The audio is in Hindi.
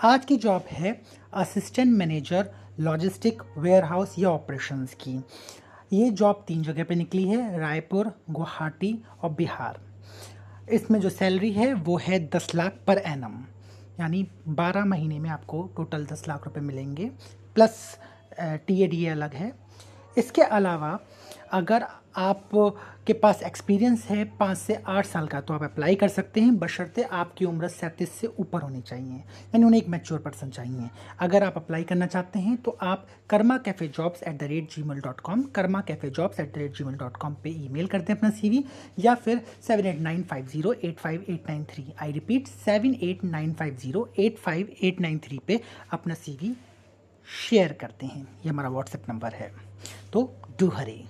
आज की जॉब है असिस्टेंट मैनेजर लॉजिस्टिक वेयरहाउस या ऑपरेशंस की। ये जॉब तीन जगह पे निकली है, रायपुर, गुवाहाटी और बिहार। इसमें जो सैलरी है, वो है दस लाख पर एनम यानी बारह महीने में आपको टोटल दस लाख रुपए मिलेंगे। प्लस टी ए डी अलग है। इसके अलावा, अगर आप के पास एक्सपीरियंस है पाँच से आठ साल का तो आप अप्लाई कर सकते हैं। बशर्ते आपकी उम्र सैंतीस से ऊपर होनी चाहिए। यानी उन्हें एक मैच्योर पर्सन चाहिए। अगर आप अप्लाई करना चाहते हैं तो आप Karma Cafe jobs at the rate Gmail dot com Karma Cafe jobs at the rate Gmail dot com पर ई मेल करते हैं अपना सी वी या फिर seven eight nine five zero eight five eight nine three I repeat seven eight nine five zero eight five eight nine three पे अपना सी वी शेयर करते हैं। ये हमारा व्हाट्सएप नंबर है। तो डू हरे